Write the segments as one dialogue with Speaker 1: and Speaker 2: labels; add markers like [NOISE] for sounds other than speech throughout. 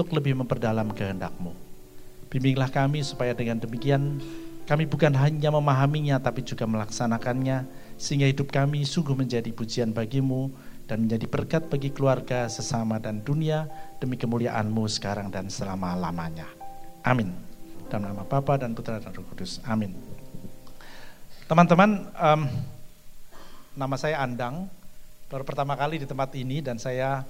Speaker 1: untuk lebih memperdalam kehendak-Mu. Bimbinglah kami supaya dengan demikian kami bukan hanya memahaminya tapi juga melaksanakannya sehingga hidup kami sungguh menjadi pujian bagimu dan menjadi berkat bagi keluarga, sesama dan dunia demi kemuliaan-Mu sekarang dan selama-lamanya. Amin. Dalam nama Bapa dan Putra dan Roh Kudus. Amin. Teman-teman, um, nama saya Andang, baru pertama kali di tempat ini dan saya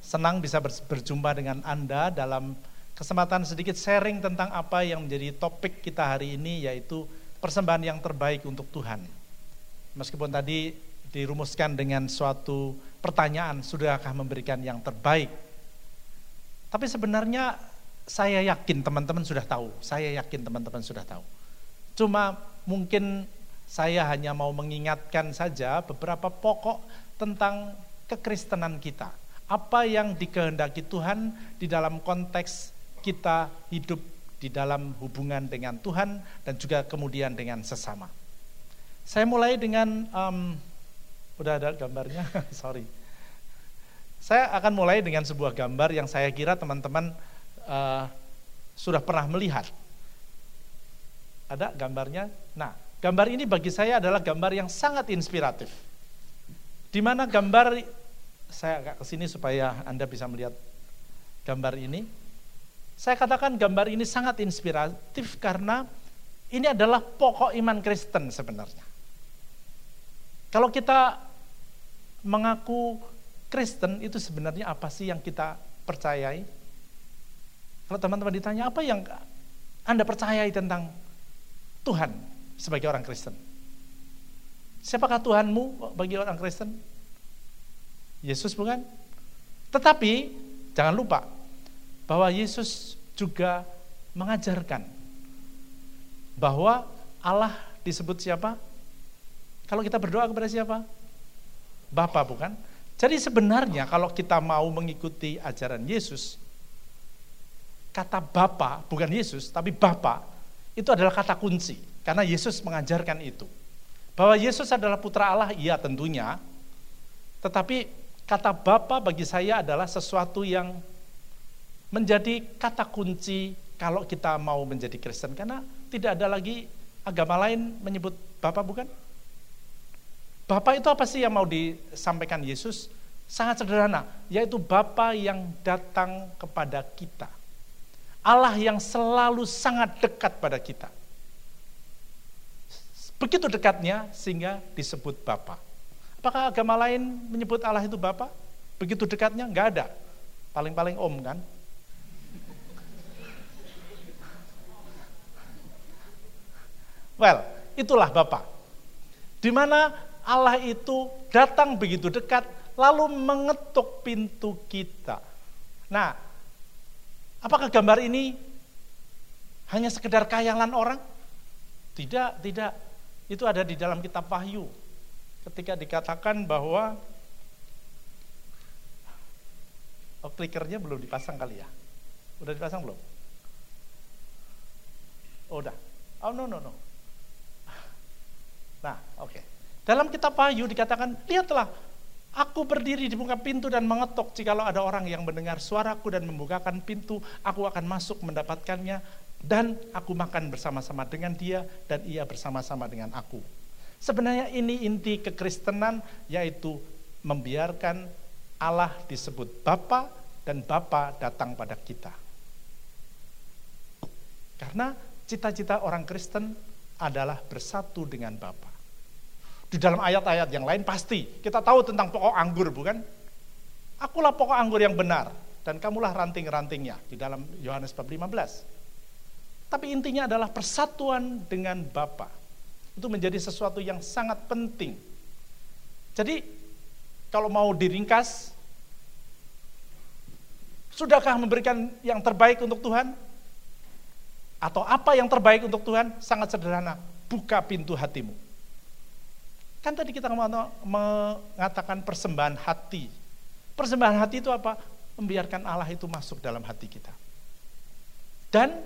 Speaker 1: senang bisa berjumpa dengan Anda dalam kesempatan sedikit sharing tentang apa yang menjadi topik kita hari ini yaitu persembahan yang terbaik untuk Tuhan. Meskipun tadi dirumuskan dengan suatu pertanyaan, sudahkah memberikan yang terbaik? Tapi sebenarnya saya yakin teman-teman sudah tahu, saya yakin teman-teman sudah tahu. Cuma mungkin saya hanya mau mengingatkan saja beberapa pokok tentang kekristenan kita. Apa yang dikehendaki Tuhan di dalam konteks kita hidup di dalam hubungan dengan Tuhan dan juga kemudian dengan sesama. Saya mulai dengan, um, udah ada gambarnya, [LAUGHS] sorry. Saya akan mulai dengan sebuah gambar yang saya kira teman-teman uh, sudah pernah melihat. Ada gambarnya? Nah, Gambar ini bagi saya adalah gambar yang sangat inspiratif. Di mana gambar saya agak ke sini supaya Anda bisa melihat gambar ini. Saya katakan gambar ini sangat inspiratif karena ini adalah pokok iman Kristen sebenarnya. Kalau kita mengaku Kristen itu sebenarnya apa sih yang kita percayai? Kalau teman-teman ditanya apa yang Anda percayai tentang Tuhan, sebagai orang Kristen? Siapakah Tuhanmu bagi orang Kristen? Yesus bukan? Tetapi jangan lupa bahwa Yesus juga mengajarkan bahwa Allah disebut siapa? Kalau kita berdoa kepada siapa? Bapa bukan? Jadi sebenarnya kalau kita mau mengikuti ajaran Yesus, kata Bapa bukan Yesus, tapi Bapa itu adalah kata kunci. Karena Yesus mengajarkan itu. Bahwa Yesus adalah putra Allah, iya tentunya. Tetapi kata Bapa bagi saya adalah sesuatu yang menjadi kata kunci kalau kita mau menjadi Kristen. Karena tidak ada lagi agama lain menyebut Bapa bukan? Bapak itu apa sih yang mau disampaikan Yesus? Sangat sederhana, yaitu Bapa yang datang kepada kita. Allah yang selalu sangat dekat pada kita. Begitu dekatnya sehingga disebut Bapa. Apakah agama lain menyebut Allah itu Bapa? Begitu dekatnya? Enggak ada. Paling-paling Om kan? Well, itulah Bapa. Di mana Allah itu datang begitu dekat lalu mengetuk pintu kita. Nah, apakah gambar ini hanya sekedar kayangan orang? Tidak, tidak. Itu ada di dalam kitab Wahyu. Ketika dikatakan bahwa oh, klikernya belum dipasang kali ya. Udah dipasang belum? Oh, udah. Oh no no no. Nah, oke. Okay. Dalam kitab Wahyu dikatakan, lihatlah, aku berdiri di muka pintu dan mengetuk. Jikalau ada orang yang mendengar suaraku dan membukakan pintu, aku akan masuk mendapatkannya dan aku makan bersama-sama dengan dia dan ia bersama-sama dengan aku. Sebenarnya ini inti kekristenan yaitu membiarkan Allah disebut Bapa dan Bapa datang pada kita. Karena cita-cita orang Kristen adalah bersatu dengan Bapa. Di dalam ayat-ayat yang lain pasti kita tahu tentang pokok anggur bukan? Akulah pokok anggur yang benar dan kamulah ranting-rantingnya di dalam Yohanes 15. Tapi intinya adalah persatuan dengan Bapa. Itu menjadi sesuatu yang sangat penting. Jadi kalau mau diringkas, sudahkah memberikan yang terbaik untuk Tuhan? Atau apa yang terbaik untuk Tuhan? Sangat sederhana, buka pintu hatimu. Kan tadi kita mengatakan persembahan hati. Persembahan hati itu apa? Membiarkan Allah itu masuk dalam hati kita. Dan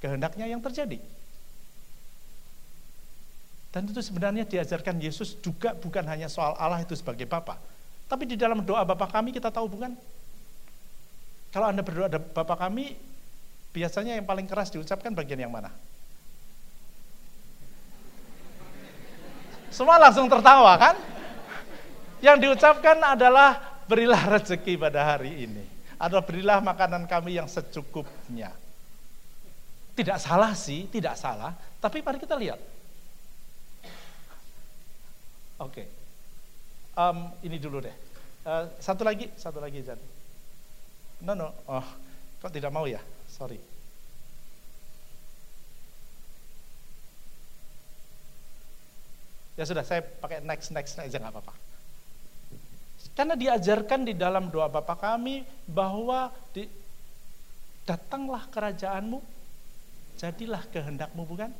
Speaker 1: kehendaknya yang terjadi. Dan itu sebenarnya diajarkan Yesus juga bukan hanya soal Allah itu sebagai Bapa. Tapi di dalam doa Bapa kami kita tahu bukan? Kalau Anda berdoa ada Bapak kami, biasanya yang paling keras diucapkan bagian yang mana? Semua langsung tertawa kan? Yang diucapkan adalah berilah rezeki pada hari ini. Adalah berilah makanan kami yang secukupnya. Tidak salah sih, tidak salah. Tapi mari kita lihat. Oke. Okay. Um, ini dulu deh. Uh, satu lagi, satu lagi Jan. No, no. Oh, kok tidak mau ya? Sorry. Ya sudah, saya pakai next, next aja nggak apa-apa. Karena diajarkan di dalam doa Bapa kami bahwa di, datanglah kerajaanmu, jadilah kehendakmu bukan?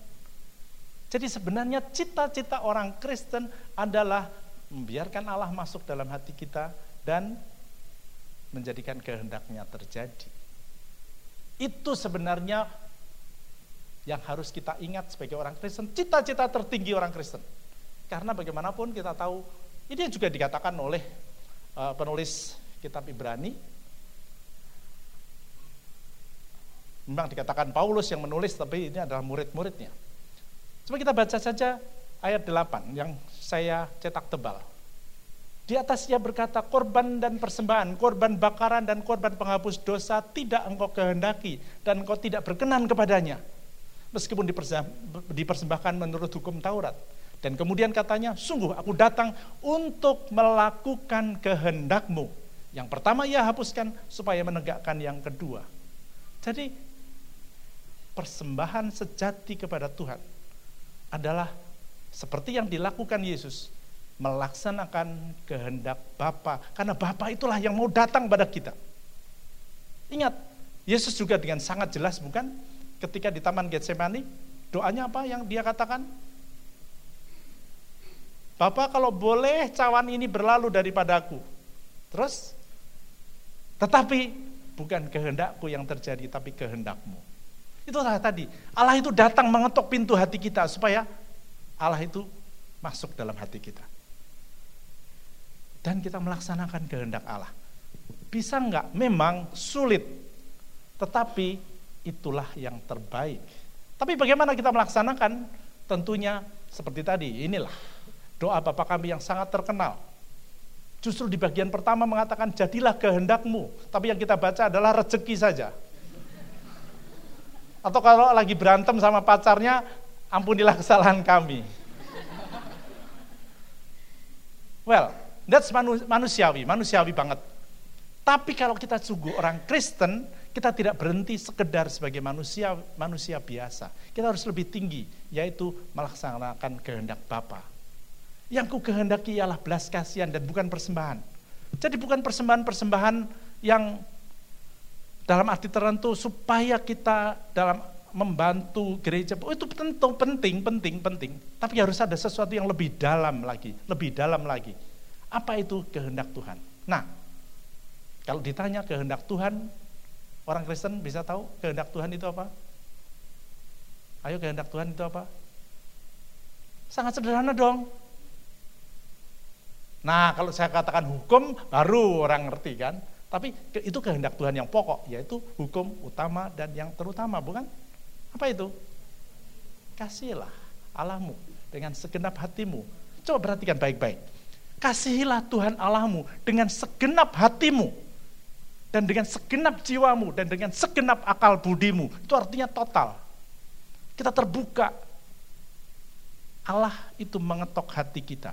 Speaker 1: Jadi sebenarnya cita-cita orang Kristen adalah membiarkan Allah masuk dalam hati kita dan menjadikan kehendaknya terjadi. Itu sebenarnya yang harus kita ingat sebagai orang Kristen, cita-cita tertinggi orang Kristen. Karena bagaimanapun kita tahu, ini juga dikatakan oleh uh, penulis kitab Ibrani, Memang dikatakan Paulus yang menulis, tapi ini adalah murid-muridnya. Coba kita baca saja ayat 8 yang saya cetak tebal. Di atasnya berkata, korban dan persembahan, korban bakaran dan korban penghapus dosa tidak engkau kehendaki dan engkau tidak berkenan kepadanya. Meskipun dipersembahkan menurut hukum Taurat. Dan kemudian katanya, sungguh aku datang untuk melakukan kehendakmu. Yang pertama ia hapuskan supaya menegakkan yang kedua. Jadi persembahan sejati kepada Tuhan adalah seperti yang dilakukan Yesus melaksanakan kehendak Bapa karena Bapa itulah yang mau datang pada kita. Ingat, Yesus juga dengan sangat jelas bukan ketika di Taman Getsemani doanya apa yang dia katakan? Bapak kalau boleh cawan ini berlalu daripadaku. Terus tetapi bukan kehendakku yang terjadi tapi kehendakmu. Itulah tadi. Allah itu datang mengetok pintu hati kita supaya Allah itu masuk dalam hati kita. Dan kita melaksanakan kehendak Allah. Bisa enggak? Memang sulit. Tetapi itulah yang terbaik. Tapi bagaimana kita melaksanakan? Tentunya seperti tadi, inilah doa Bapak kami yang sangat terkenal. Justru di bagian pertama mengatakan jadilah kehendakmu. Tapi yang kita baca adalah rezeki saja. Atau kalau lagi berantem sama pacarnya, ampunilah kesalahan kami. Well, that's manusiawi, manusiawi banget. Tapi kalau kita sungguh orang Kristen, kita tidak berhenti sekedar sebagai manusia manusia biasa. Kita harus lebih tinggi, yaitu melaksanakan kehendak Bapa. Yang ku kehendaki ialah belas kasihan dan bukan persembahan. Jadi bukan persembahan-persembahan yang dalam arti tertentu supaya kita dalam membantu gereja. Oh, itu tentu penting penting penting. Tapi harus ada sesuatu yang lebih dalam lagi lebih dalam lagi. Apa itu kehendak Tuhan? Nah kalau ditanya kehendak Tuhan orang Kristen bisa tahu kehendak Tuhan itu apa? Ayo kehendak Tuhan itu apa? Sangat sederhana dong. Nah kalau saya katakan hukum baru orang ngerti kan tapi itu kehendak Tuhan yang pokok, yaitu hukum utama dan yang terutama, bukan? Apa itu? Kasihlah Allahmu dengan segenap hatimu. Coba perhatikan baik-baik. Kasihilah Tuhan Allahmu dengan segenap hatimu dan dengan segenap jiwamu dan dengan segenap akal budimu. Itu artinya total. Kita terbuka. Allah itu mengetok hati kita.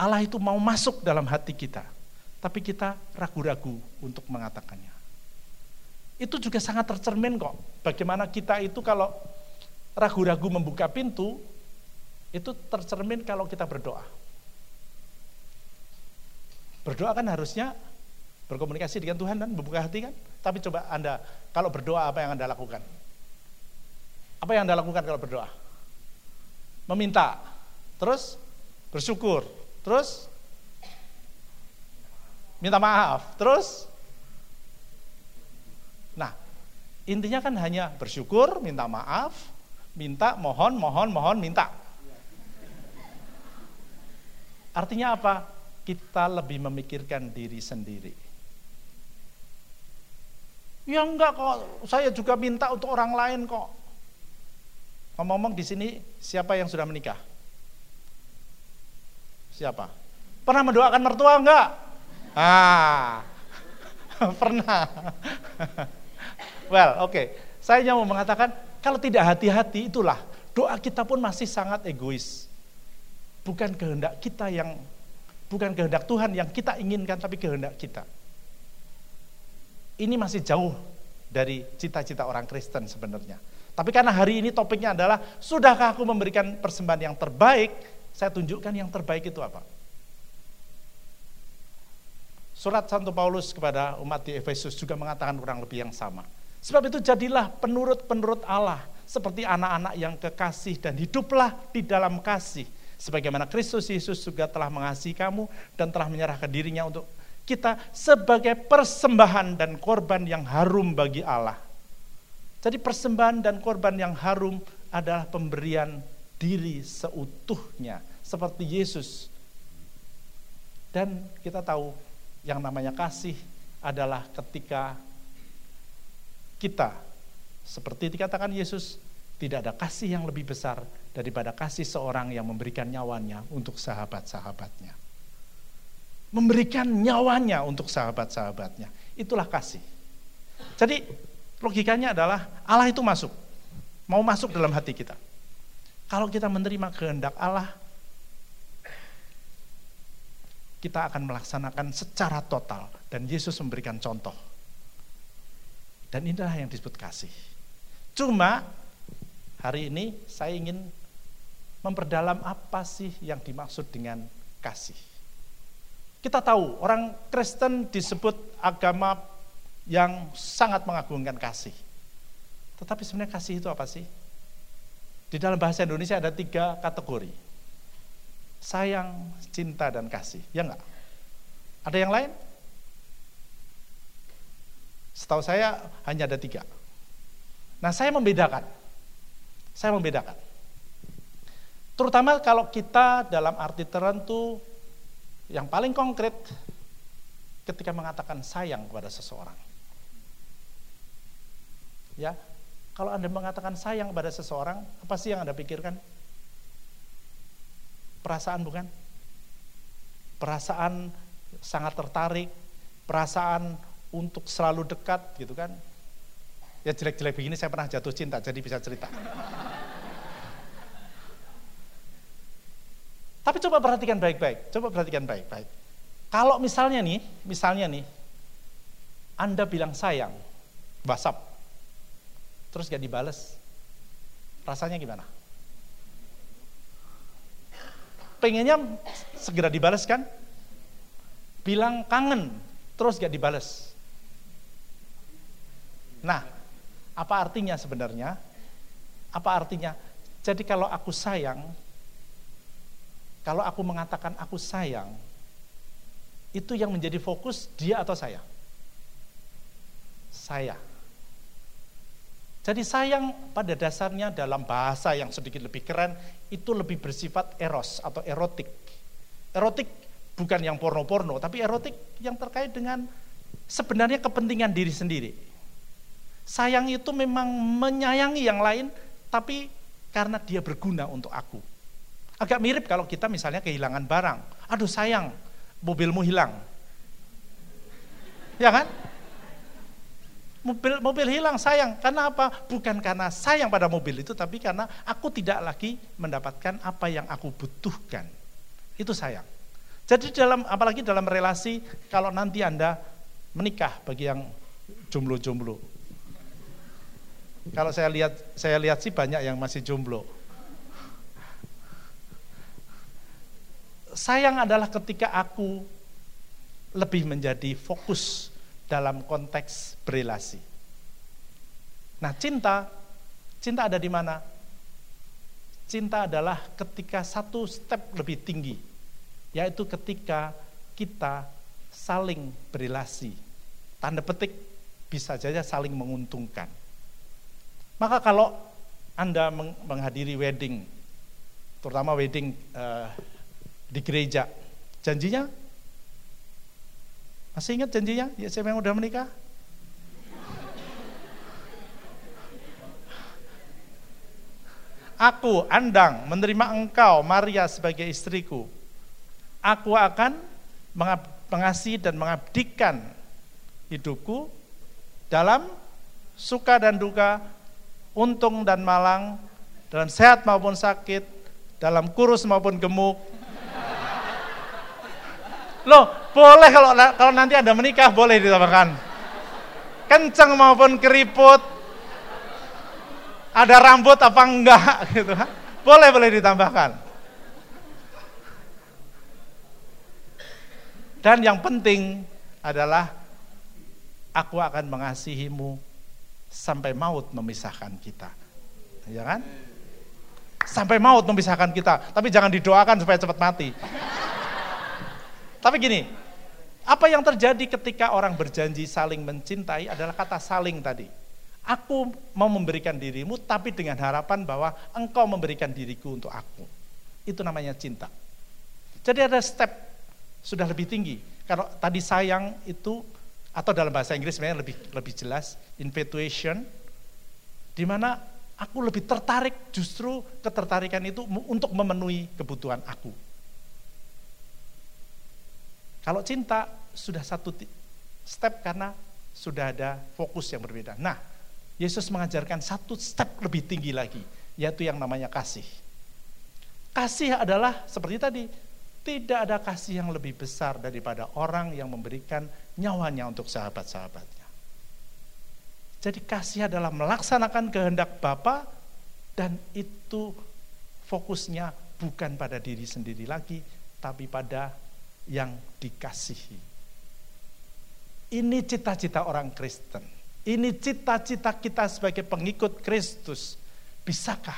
Speaker 1: Allah itu mau masuk dalam hati kita tapi kita ragu-ragu untuk mengatakannya. Itu juga sangat tercermin kok. Bagaimana kita itu kalau ragu-ragu membuka pintu, itu tercermin kalau kita berdoa. Berdoa kan harusnya berkomunikasi dengan Tuhan dan membuka hati kan. Tapi coba Anda, kalau berdoa apa yang Anda lakukan? Apa yang Anda lakukan kalau berdoa? Meminta, terus bersyukur, terus minta maaf. Terus, nah intinya kan hanya bersyukur, minta maaf, minta, mohon, mohon, mohon, minta. Artinya apa? Kita lebih memikirkan diri sendiri. Ya enggak kok, saya juga minta untuk orang lain kok. Ngomong-ngomong di sini siapa yang sudah menikah? Siapa? Pernah mendoakan mertua enggak? Ah, [LAUGHS] pernah. well, oke. Okay. Saya hanya mau mengatakan kalau tidak hati-hati itulah doa kita pun masih sangat egois. Bukan kehendak kita yang bukan kehendak Tuhan yang kita inginkan tapi kehendak kita. Ini masih jauh dari cita-cita orang Kristen sebenarnya. Tapi karena hari ini topiknya adalah, sudahkah aku memberikan persembahan yang terbaik? Saya tunjukkan yang terbaik itu apa. Surat Santo Paulus kepada umat di Efesus juga mengatakan kurang lebih yang sama. Sebab itu jadilah penurut-penurut Allah seperti anak-anak yang kekasih dan hiduplah di dalam kasih. Sebagaimana Kristus Yesus juga telah mengasihi kamu dan telah menyerahkan dirinya untuk kita sebagai persembahan dan korban yang harum bagi Allah. Jadi persembahan dan korban yang harum adalah pemberian diri seutuhnya seperti Yesus. Dan kita tahu yang namanya kasih adalah ketika kita seperti dikatakan Yesus tidak ada kasih yang lebih besar daripada kasih seorang yang memberikan nyawanya untuk sahabat-sahabatnya. Memberikan nyawanya untuk sahabat-sahabatnya. Itulah kasih. Jadi Logikanya adalah Allah itu masuk. Mau masuk dalam hati kita. Kalau kita menerima kehendak Allah, kita akan melaksanakan secara total. Dan Yesus memberikan contoh. Dan inilah yang disebut kasih. Cuma hari ini saya ingin memperdalam apa sih yang dimaksud dengan kasih. Kita tahu orang Kristen disebut agama yang sangat mengagungkan kasih. Tetapi sebenarnya kasih itu apa sih? Di dalam bahasa Indonesia ada tiga kategori. Sayang, cinta, dan kasih. Ya enggak? Ada yang lain? Setahu saya hanya ada tiga. Nah saya membedakan. Saya membedakan. Terutama kalau kita dalam arti tertentu yang paling konkret ketika mengatakan sayang kepada seseorang. Ya, kalau Anda mengatakan sayang pada seseorang, apa sih yang Anda pikirkan? Perasaan bukan? Perasaan sangat tertarik, perasaan untuk selalu dekat gitu kan. Ya jelek-jelek begini saya pernah jatuh cinta jadi bisa cerita. Tapi coba perhatikan baik-baik, coba perhatikan baik-baik. Kalau misalnya nih, misalnya nih, Anda bilang sayang, WhatsApp, terus gak dibales, rasanya gimana? Pengennya segera dibales kan? Bilang kangen, terus gak dibales. Nah, apa artinya sebenarnya? Apa artinya? Jadi kalau aku sayang, kalau aku mengatakan aku sayang, itu yang menjadi fokus dia atau saya? Saya. Jadi sayang pada dasarnya dalam bahasa yang sedikit lebih keren itu lebih bersifat eros atau erotik. Erotik bukan yang porno-porno, tapi erotik yang terkait dengan sebenarnya kepentingan diri sendiri. Sayang itu memang menyayangi yang lain, tapi karena dia berguna untuk aku. Agak mirip kalau kita misalnya kehilangan barang. Aduh sayang, mobilmu hilang. Ya kan? Mobil, mobil hilang sayang. Karena apa? Bukan karena sayang pada mobil itu, tapi karena aku tidak lagi mendapatkan apa yang aku butuhkan. Itu sayang. Jadi dalam apalagi dalam relasi kalau nanti Anda menikah bagi yang jomblo-jomblo. Kalau saya lihat saya lihat sih banyak yang masih jomblo. Sayang adalah ketika aku lebih menjadi fokus dalam konteks berelasi. Nah, cinta, cinta ada di mana? Cinta adalah ketika satu step lebih tinggi, yaitu ketika kita saling berelasi. Tanda petik bisa saja saling menguntungkan. Maka kalau Anda menghadiri wedding, terutama wedding uh, di gereja, janjinya masih ingat janjinya? Ya siapa yang udah menikah? Aku, Andang, menerima engkau, Maria, sebagai istriku. Aku akan mengasihi dan mengabdikan hidupku dalam suka dan duka, untung dan malang, dalam sehat maupun sakit, dalam kurus maupun gemuk, Loh, boleh kalau kalau nanti Anda menikah boleh ditambahkan. Kenceng maupun keriput, ada rambut apa enggak [LAUGHS] gitu. Boleh boleh ditambahkan. Dan yang penting adalah aku akan mengasihimu sampai maut memisahkan kita. Ya kan? Sampai maut memisahkan kita. Tapi jangan didoakan supaya cepat mati. Tapi gini, apa yang terjadi ketika orang berjanji saling mencintai adalah kata saling tadi. Aku mau memberikan dirimu tapi dengan harapan bahwa engkau memberikan diriku untuk aku. Itu namanya cinta. Jadi ada step sudah lebih tinggi. Kalau tadi sayang itu atau dalam bahasa Inggris sebenarnya lebih lebih jelas infatuation di mana aku lebih tertarik justru ketertarikan itu untuk memenuhi kebutuhan aku. Kalau cinta sudah satu step karena sudah ada fokus yang berbeda. Nah, Yesus mengajarkan satu step lebih tinggi lagi, yaitu yang namanya kasih. Kasih adalah seperti tadi, tidak ada kasih yang lebih besar daripada orang yang memberikan nyawanya untuk sahabat-sahabatnya. Jadi kasih adalah melaksanakan kehendak Bapa dan itu fokusnya bukan pada diri sendiri lagi, tapi pada yang dikasihi. Ini cita-cita orang Kristen. Ini cita-cita kita sebagai pengikut Kristus. Bisakah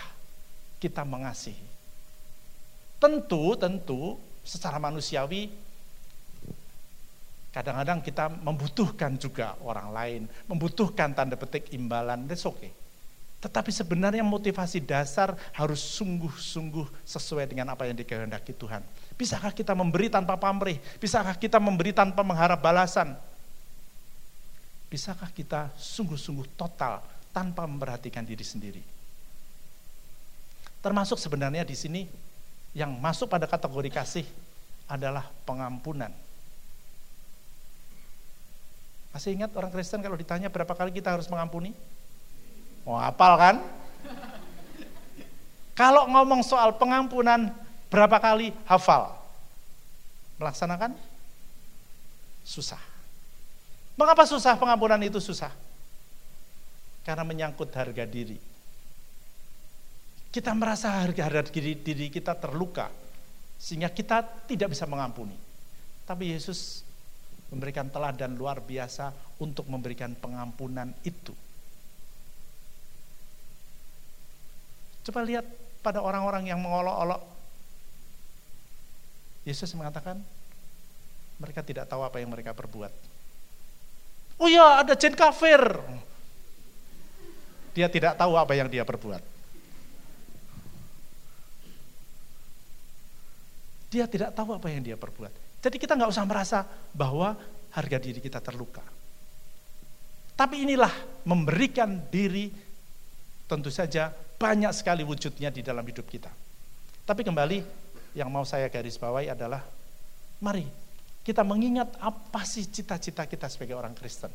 Speaker 1: kita mengasihi? Tentu, tentu secara manusiawi kadang-kadang kita membutuhkan juga orang lain, membutuhkan tanda petik imbalan, that's okay. Tetapi sebenarnya motivasi dasar harus sungguh-sungguh sesuai dengan apa yang dikehendaki Tuhan. Bisakah kita memberi tanpa pamrih? Bisakah kita memberi tanpa mengharap balasan? Bisakah kita sungguh-sungguh total tanpa memperhatikan diri sendiri? Termasuk sebenarnya di sini yang masuk pada kategori kasih adalah pengampunan. Masih ingat orang Kristen kalau ditanya berapa kali kita harus mengampuni? Oh, hafal kan? Kalau ngomong soal pengampunan, berapa kali hafal? Melaksanakan? Susah. Mengapa susah pengampunan itu susah? Karena menyangkut harga diri. Kita merasa harga diri, diri kita terluka, sehingga kita tidak bisa mengampuni. Tapi Yesus memberikan teladan luar biasa untuk memberikan pengampunan itu. Coba lihat pada orang-orang yang mengolok-olok. Yesus mengatakan, mereka tidak tahu apa yang mereka perbuat. Oh ya, ada jin kafir. Dia tidak tahu apa yang dia perbuat. Dia tidak tahu apa yang dia perbuat. Jadi kita nggak usah merasa bahwa harga diri kita terluka. Tapi inilah memberikan diri tentu saja banyak sekali wujudnya di dalam hidup kita. Tapi kembali yang mau saya garis bawahi adalah mari kita mengingat apa sih cita-cita kita sebagai orang Kristen.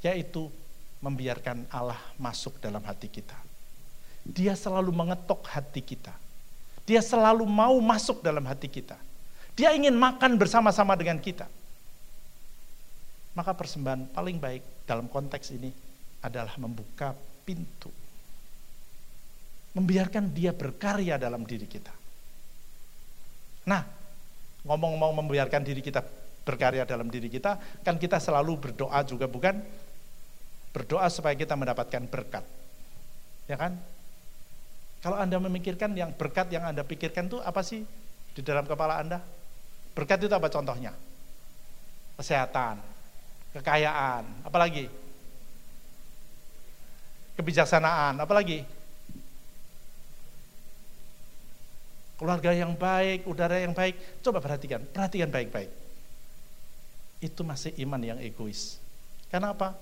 Speaker 1: Yaitu membiarkan Allah masuk dalam hati kita. Dia selalu mengetok hati kita dia selalu mau masuk dalam hati kita. Dia ingin makan bersama-sama dengan kita. Maka persembahan paling baik dalam konteks ini adalah membuka pintu. Membiarkan dia berkarya dalam diri kita. Nah, ngomong-ngomong membiarkan diri kita berkarya dalam diri kita, kan kita selalu berdoa juga bukan? Berdoa supaya kita mendapatkan berkat. Ya kan? Kalau Anda memikirkan yang berkat yang Anda pikirkan itu apa sih di dalam kepala Anda? Berkat itu apa contohnya? Kesehatan, kekayaan, apalagi? Kebijaksanaan, apalagi? Keluarga yang baik, udara yang baik. Coba perhatikan, perhatikan baik-baik. Itu masih iman yang egois. Karena apa?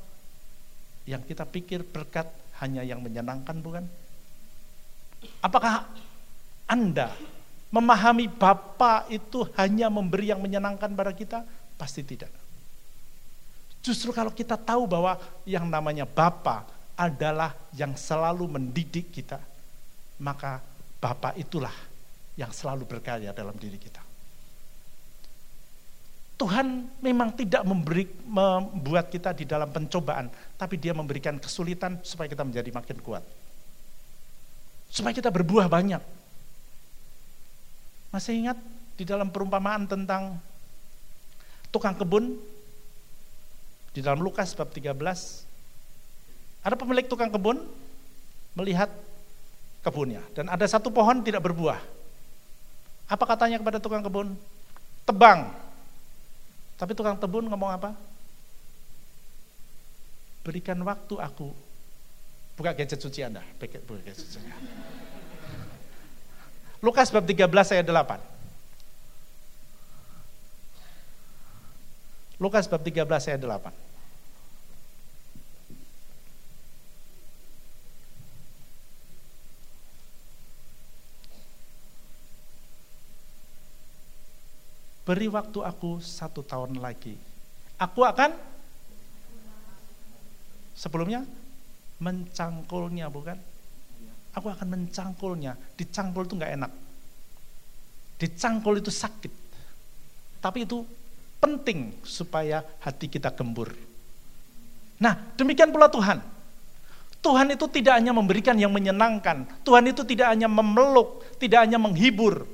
Speaker 1: Yang kita pikir berkat hanya yang menyenangkan bukan? Apakah Anda memahami Bapa itu hanya memberi yang menyenangkan pada kita? Pasti tidak. Justru kalau kita tahu bahwa yang namanya Bapa adalah yang selalu mendidik kita, maka Bapa itulah yang selalu berkarya dalam diri kita. Tuhan memang tidak memberi, membuat kita di dalam pencobaan, tapi dia memberikan kesulitan supaya kita menjadi makin kuat. Supaya kita berbuah banyak. Masih ingat di dalam perumpamaan tentang tukang kebun? Di dalam Lukas bab 13, ada pemilik tukang kebun melihat kebunnya dan ada satu pohon tidak berbuah. Apa katanya kepada tukang kebun? Tebang, tapi tukang tebun ngomong apa? Berikan waktu aku. Buka gadget suci Anda. Buka gadget suci. Lukas bab 13 ayat 8. Lukas bab 13 ayat 8. Beri waktu aku satu tahun lagi. Aku akan sebelumnya mencangkulnya bukan? Aku akan mencangkulnya. Dicangkul itu nggak enak. Dicangkul itu sakit. Tapi itu penting supaya hati kita gembur. Nah, demikian pula Tuhan. Tuhan itu tidak hanya memberikan yang menyenangkan, Tuhan itu tidak hanya memeluk, tidak hanya menghibur,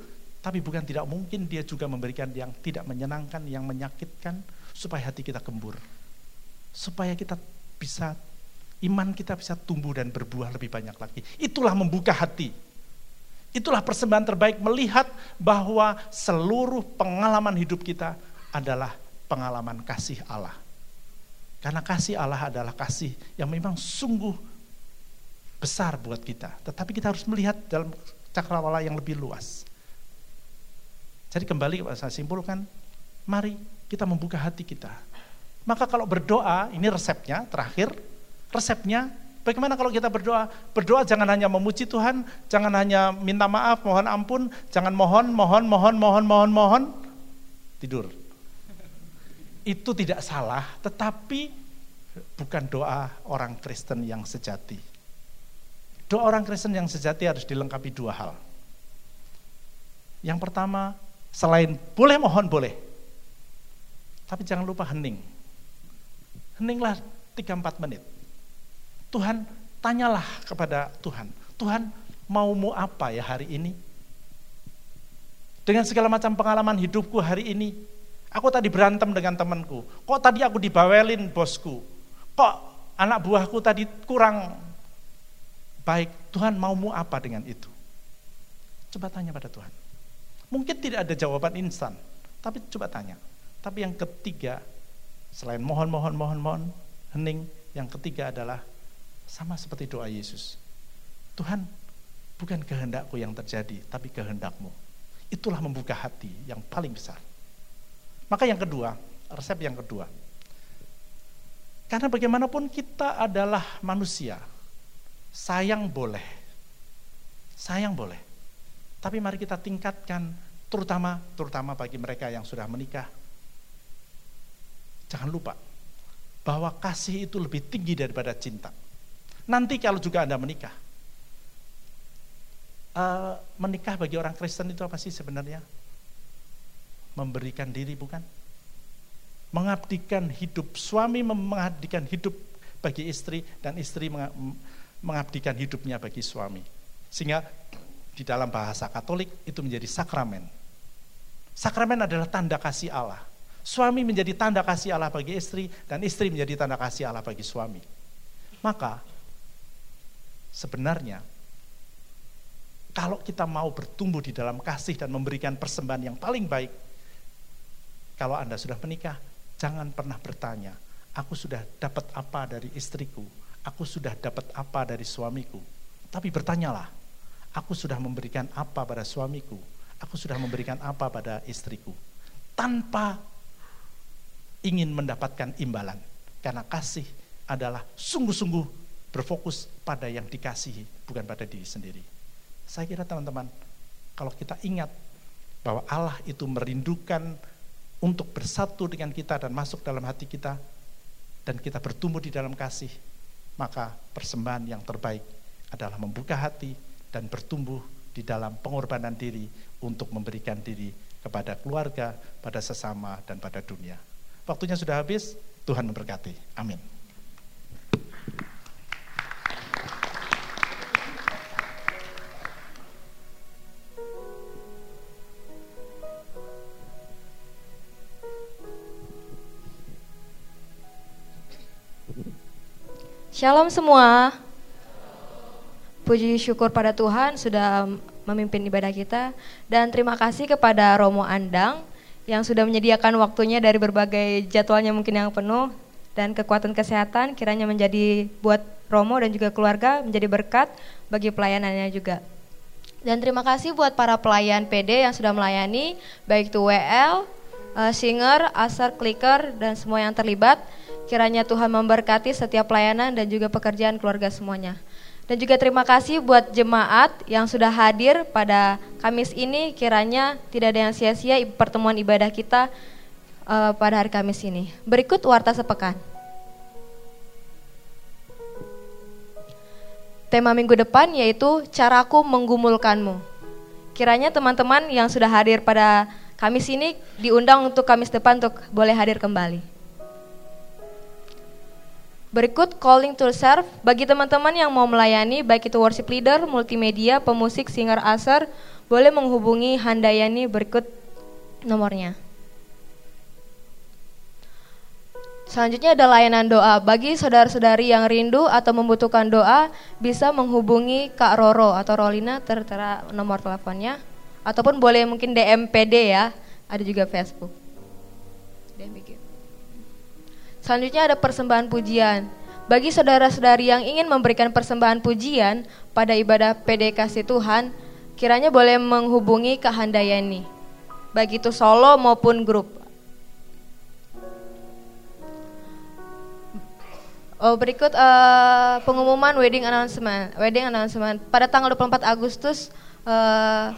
Speaker 1: tapi bukan tidak mungkin dia juga memberikan yang tidak menyenangkan, yang menyakitkan, supaya hati kita gembur. Supaya kita bisa, iman kita bisa tumbuh dan berbuah lebih banyak lagi. Itulah membuka hati. Itulah persembahan terbaik melihat bahwa seluruh pengalaman hidup kita adalah pengalaman kasih Allah. Karena kasih Allah adalah kasih yang memang sungguh besar buat kita. Tetapi kita harus melihat dalam cakrawala yang lebih luas. Jadi kembali saya simpulkan, mari kita membuka hati kita. Maka kalau berdoa, ini resepnya terakhir, resepnya bagaimana kalau kita berdoa? Berdoa jangan hanya memuji Tuhan, jangan hanya minta maaf, mohon ampun, jangan mohon, mohon, mohon, mohon, mohon, mohon, tidur. Itu tidak salah, tetapi bukan doa orang Kristen yang sejati. Doa orang Kristen yang sejati harus dilengkapi dua hal. Yang pertama, Selain boleh mohon boleh. Tapi jangan lupa hening. Heninglah 3-4 menit. Tuhan, tanyalah kepada Tuhan. Tuhan, maumu apa ya hari ini? Dengan segala macam pengalaman hidupku hari ini. Aku tadi berantem dengan temanku. Kok tadi aku dibawelin bosku? Kok anak buahku tadi kurang baik? Tuhan maumu apa dengan itu? Coba tanya pada Tuhan. Mungkin tidak ada jawaban instan, tapi coba tanya. Tapi yang ketiga, selain mohon, mohon, mohon, mohon, hening, yang ketiga adalah sama seperti doa Yesus. Tuhan, bukan kehendakku yang terjadi, tapi kehendakmu. Itulah membuka hati yang paling besar. Maka yang kedua, resep yang kedua. Karena bagaimanapun kita adalah manusia. Sayang boleh. Sayang boleh. Tapi mari kita tingkatkan terutama terutama bagi mereka yang sudah menikah. Jangan lupa bahwa kasih itu lebih tinggi daripada cinta. Nanti kalau juga Anda menikah, uh, menikah bagi orang Kristen itu apa sih sebenarnya? Memberikan diri bukan? Mengabdikan hidup, suami mengabdikan hidup bagi istri dan istri mengabdikan hidupnya bagi suami. Sehingga di dalam bahasa Katolik itu menjadi sakramen. Sakramen adalah tanda kasih Allah. Suami menjadi tanda kasih Allah bagi istri dan istri menjadi tanda kasih Allah bagi suami. Maka sebenarnya kalau kita mau bertumbuh di dalam kasih dan memberikan persembahan yang paling baik, kalau Anda sudah menikah, jangan pernah bertanya, aku sudah dapat apa dari istriku, aku sudah dapat apa dari suamiku. Tapi bertanyalah, Aku sudah memberikan apa pada suamiku, aku sudah memberikan apa pada istriku, tanpa ingin mendapatkan imbalan. Karena kasih adalah sungguh-sungguh berfokus pada yang dikasihi, bukan pada diri sendiri. Saya kira teman-teman, kalau kita ingat bahwa Allah itu merindukan untuk bersatu dengan kita dan masuk dalam hati kita, dan kita bertumbuh di dalam kasih, maka persembahan yang terbaik adalah membuka hati dan bertumbuh di dalam pengorbanan diri untuk memberikan diri kepada keluarga, pada sesama, dan pada dunia. Waktunya sudah habis, Tuhan memberkati. Amin.
Speaker 2: Shalom semua. Puji syukur pada Tuhan sudah memimpin ibadah kita dan terima kasih kepada Romo Andang yang sudah menyediakan waktunya dari berbagai jadwalnya mungkin yang penuh dan kekuatan kesehatan kiranya menjadi buat Romo dan juga keluarga menjadi berkat bagi pelayanannya juga. Dan terima kasih buat para pelayan PD yang sudah melayani baik itu WL, eh, singer, asar, clicker dan semua yang terlibat. Kiranya Tuhan memberkati setiap pelayanan dan juga pekerjaan keluarga semuanya. Dan juga terima kasih buat jemaat yang sudah hadir pada Kamis ini. Kiranya tidak ada yang sia-sia pertemuan ibadah kita uh, pada hari Kamis ini. Berikut warta sepekan. Tema minggu depan yaitu caraku menggumulkanmu. Kiranya teman-teman yang sudah hadir pada Kamis ini diundang untuk Kamis depan untuk boleh hadir kembali. Berikut calling to serve bagi teman-teman yang mau melayani baik itu worship leader, multimedia, pemusik, singer aser, boleh menghubungi Handayani berikut nomornya. Selanjutnya ada layanan doa. Bagi saudara-saudari yang rindu atau membutuhkan doa, bisa menghubungi Kak Roro atau Rolina tertera nomor teleponnya. Ataupun boleh mungkin DM PD ya, ada juga Facebook. Selanjutnya ada persembahan pujian. Bagi saudara-saudari yang ingin memberikan persembahan pujian pada ibadah PDKC Tuhan, kiranya boleh menghubungi Kak Handayani, baik itu solo maupun grup. Oh, berikut uh, pengumuman wedding announcement. Wedding announcement pada tanggal 24 Agustus uh,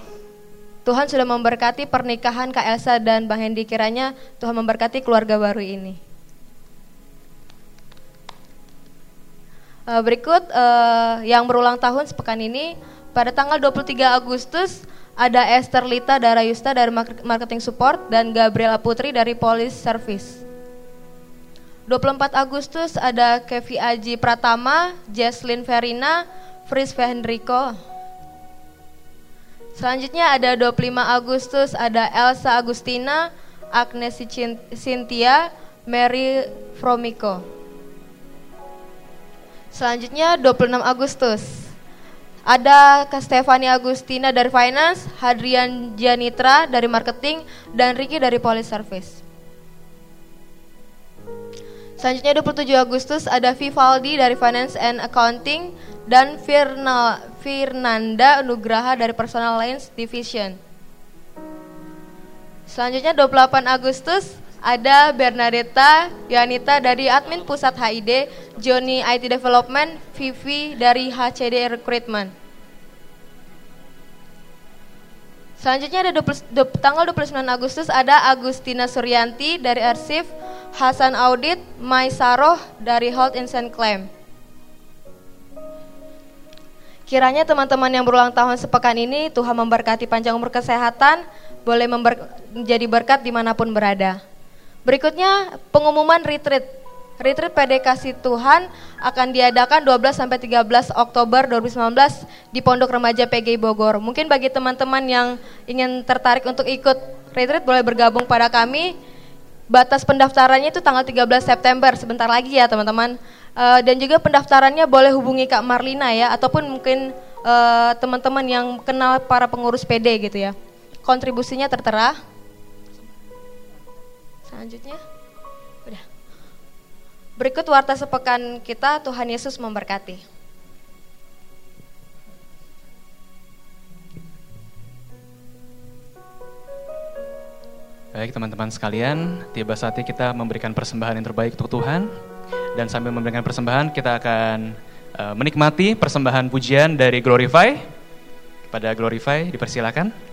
Speaker 2: Tuhan sudah memberkati pernikahan Kak Elsa dan Bang Hendi kiranya Tuhan memberkati keluarga baru ini. Uh, berikut uh, yang berulang tahun sepekan ini pada tanggal 23 Agustus ada Esther Lita Darayusta dari Marketing Support dan Gabriela Putri dari Police Service. 24 Agustus ada Kevi Aji Pratama, Jesslyn Verina, Fris Hendriko. Selanjutnya ada 25 Agustus ada Elsa Agustina, Agnes Cynthia, Mary Fromiko. Selanjutnya 26 Agustus. Ada Stefani Agustina dari Finance, Hadrian Janitra dari Marketing, dan Ricky dari Police Service. Selanjutnya 27 Agustus ada Vivaldi dari Finance and Accounting dan Firna, Firnanda Nugraha dari Personal Lines Division. Selanjutnya 28 Agustus ada Bernadetta Yanita dari admin pusat HID, Joni IT Development, Vivi dari HCD Recruitment. Selanjutnya ada 20, tanggal 29 Agustus ada Agustina Suryanti dari Arsif, Hasan Audit, Mai Saroh dari Health Instant Claim. Kiranya teman-teman yang berulang tahun sepekan ini Tuhan memberkati panjang umur kesehatan, boleh menjadi berkat di mana pun berada. Berikutnya pengumuman retreat. Retreat PDKasi Tuhan akan diadakan 12 sampai 13 Oktober 2019 di Pondok Remaja PGI Bogor. Mungkin bagi teman-teman yang ingin tertarik untuk ikut retreat boleh bergabung pada kami. Batas pendaftarannya itu tanggal 13 September, sebentar lagi ya teman-teman. Uh, dan juga pendaftarannya boleh hubungi Kak Marlina ya, ataupun mungkin uh, teman-teman yang kenal para pengurus PD gitu ya. Kontribusinya tertera. Selanjutnya, udah. Berikut warta sepekan kita, Tuhan Yesus memberkati.
Speaker 3: Baik teman-teman sekalian, tiba saatnya kita memberikan persembahan yang terbaik untuk Tuhan. Dan sambil memberikan persembahan, kita akan uh, menikmati persembahan pujian dari Glorify. kepada Glorify, dipersilakan.